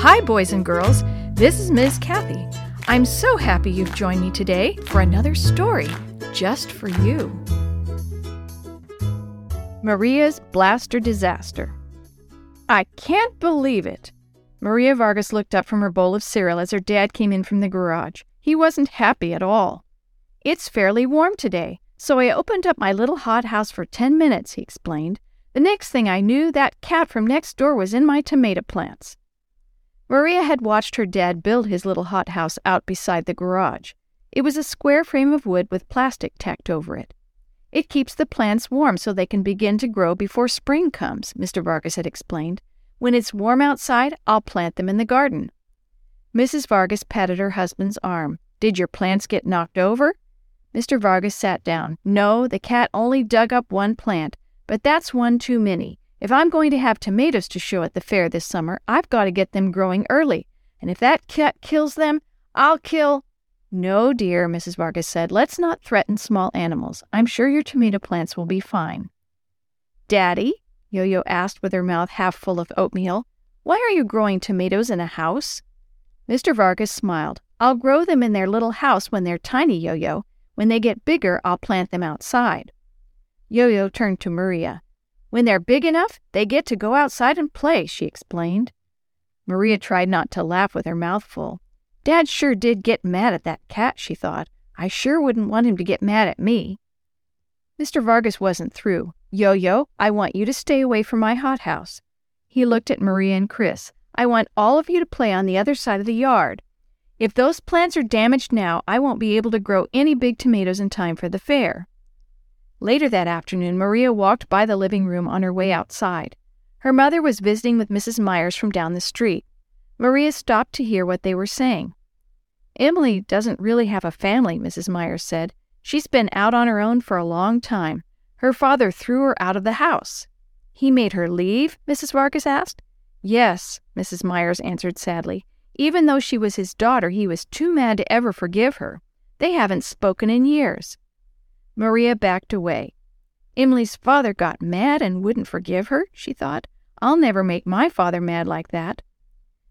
Hi, boys and girls. This is Ms. Kathy. I'm so happy you've joined me today for another story just for you. Maria's Blaster Disaster. I can't believe it. Maria Vargas looked up from her bowl of cereal as her dad came in from the garage. He wasn't happy at all. It's fairly warm today, so I opened up my little hothouse for 10 minutes, he explained. The next thing I knew, that cat from next door was in my tomato plants. Maria had watched her dad build his little hothouse out beside the garage. It was a square frame of wood with plastic tacked over it. It keeps the plants warm so they can begin to grow before spring comes, Mr. Vargas had explained. When it's warm outside, I'll plant them in the garden. Mrs. Vargas patted her husband's arm. Did your plants get knocked over? Mr. Vargas sat down. No, the cat only dug up one plant, but that's one too many. If I'm going to have tomatoes to show at the fair this summer, I've got to get them growing early. And if that cat kills them, I'll kill. No, dear, Mrs. Vargas said. Let's not threaten small animals. I'm sure your tomato plants will be fine. Daddy, Yo Yo asked with her mouth half full of oatmeal, why are you growing tomatoes in a house? Mr. Vargas smiled. I'll grow them in their little house when they're tiny, Yo Yo. When they get bigger, I'll plant them outside. Yo Yo turned to Maria. When they're big enough, they get to go outside and play, she explained. Maria tried not to laugh with her mouth full. Dad sure did get mad at that cat, she thought. I sure wouldn't want him to get mad at me. Mr. Vargas wasn't through. Yo Yo, I want you to stay away from my hothouse. He looked at Maria and Chris. I want all of you to play on the other side of the yard. If those plants are damaged now, I won't be able to grow any big tomatoes in time for the fair. Later that afternoon, Maria walked by the living room on her way outside. Her mother was visiting with Mrs. Myers from down the street. Maria stopped to hear what they were saying. Emily doesn't really have a family, Mrs. Myers said. She's been out on her own for a long time. Her father threw her out of the house. He made her leave? Mrs. Vargas asked. Yes, Mrs. Myers answered sadly. Even though she was his daughter, he was too mad to ever forgive her. They haven't spoken in years. Maria backed away. Emily's father got mad and wouldn't forgive her, she thought. I'll never make my father mad like that.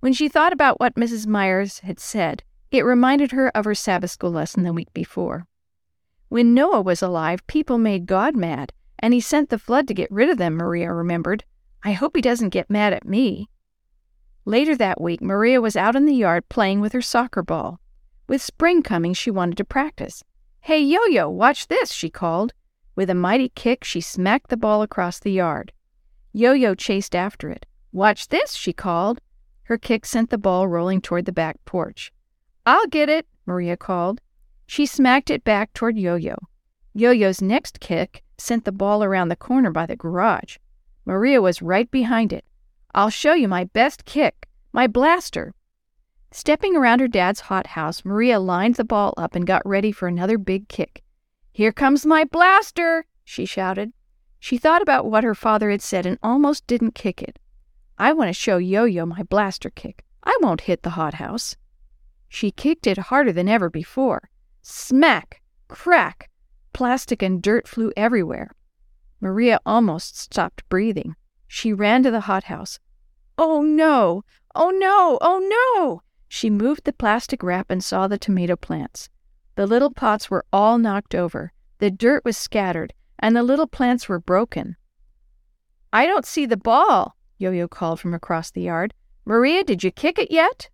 When she thought about what Mrs. Myers had said, it reminded her of her Sabbath school lesson the week before. When Noah was alive, people made God mad, and he sent the flood to get rid of them, Maria remembered. I hope he doesn't get mad at me. Later that week, Maria was out in the yard playing with her soccer ball. With spring coming, she wanted to practice. Hey, Yo Yo, watch this, she called. With a mighty kick, she smacked the ball across the yard. Yo Yo chased after it. Watch this, she called. Her kick sent the ball rolling toward the back porch. I'll get it, Maria called. She smacked it back toward Yo Yo. Yo Yo's next kick sent the ball around the corner by the garage. Maria was right behind it. I'll show you my best kick, my blaster. Stepping around her dad's hothouse, Maria lined the ball up and got ready for another big kick. Here comes my blaster, she shouted. She thought about what her father had said and almost didn't kick it. I want to show Yo Yo my blaster kick. I won't hit the hothouse. She kicked it harder than ever before. Smack! Crack! Plastic and dirt flew everywhere. Maria almost stopped breathing. She ran to the hothouse. Oh no! Oh no! Oh no! She moved the plastic wrap and saw the tomato plants. The little pots were all knocked over, the dirt was scattered, and the little plants were broken. I don't see the ball, Yo Yo called from across the yard. Maria, did you kick it yet?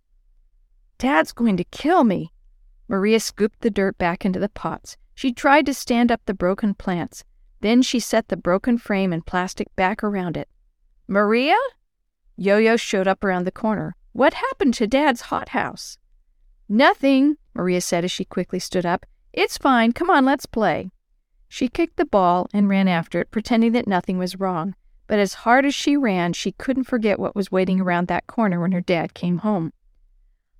Dad's going to kill me. Maria scooped the dirt back into the pots. She tried to stand up the broken plants. Then she set the broken frame and plastic back around it. Maria? Yo Yo showed up around the corner. What happened to Dad's hothouse? Nothing, Maria said as she quickly stood up. It's fine. Come on, let's play. She kicked the ball and ran after it, pretending that nothing was wrong. But as hard as she ran, she couldn't forget what was waiting around that corner when her dad came home.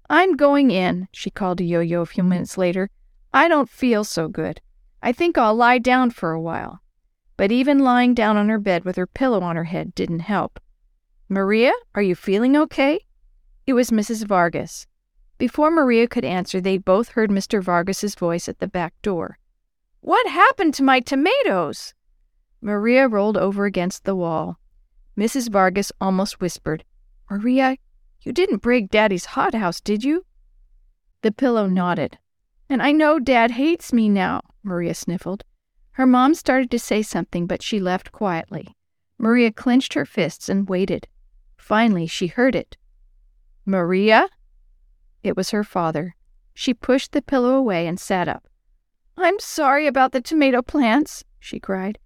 I'm going in, she called to Yo Yo a few minutes later. I don't feel so good. I think I'll lie down for a while. But even lying down on her bed with her pillow on her head didn't help. Maria, are you feeling okay? It was Mrs. Vargas. Before Maria could answer, they both heard Mr. Vargas's voice at the back door. What happened to my tomatoes? Maria rolled over against the wall. Mrs. Vargas almost whispered, Maria, You didn't break Daddy's hothouse, did you? The pillow nodded. And I know Dad hates me now, Maria sniffled. Her mom started to say something, but she left quietly. Maria clenched her fists and waited. Finally, she heard it. Maria? It was her father. She pushed the pillow away and sat up. I'm sorry about the tomato plants, she cried.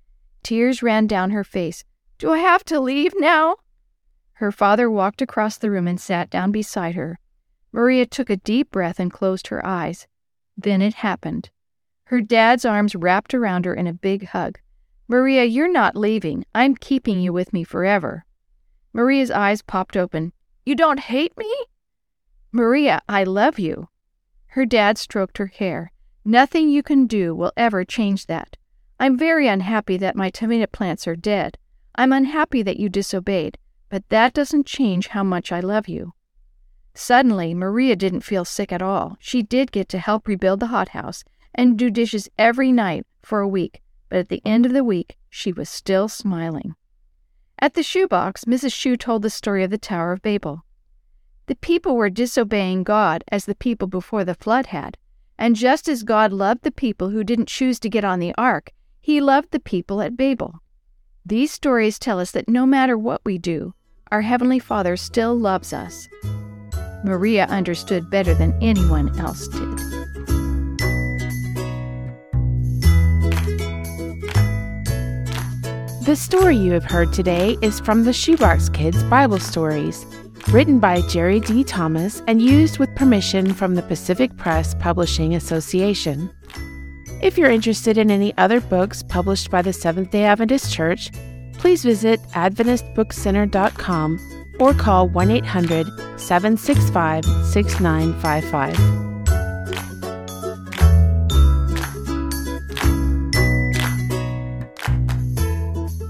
Tears ran down her face. Do I have to leave now? Her father walked across the room and sat down beside her. Maria took a deep breath and closed her eyes. Then it happened. Her dad's arms wrapped around her in a big hug. Maria, you're not leaving. I'm keeping you with me forever. Maria's eyes popped open. You don't hate me? Maria, I love you. Her dad stroked her hair. Nothing you can do will ever change that. I'm very unhappy that my tomato plants are dead. I'm unhappy that you disobeyed, but that doesn't change how much I love you. Suddenly, Maria didn't feel sick at all. She did get to help rebuild the hothouse and do dishes every night for a week, but at the end of the week, she was still smiling. At the shoebox, Mrs. Shue told the story of the Tower of Babel. The people were disobeying God as the people before the flood had, and just as God loved the people who didn't choose to get on the ark, he loved the people at Babel. These stories tell us that no matter what we do, our Heavenly Father still loves us. Maria understood better than anyone else did. The story you have heard today is from the Shoebox Kids Bible Stories, written by Jerry D. Thomas and used with permission from the Pacific Press Publishing Association. If you're interested in any other books published by the Seventh day Adventist Church, please visit AdventistBookCenter.com or call 1 800 765 6955.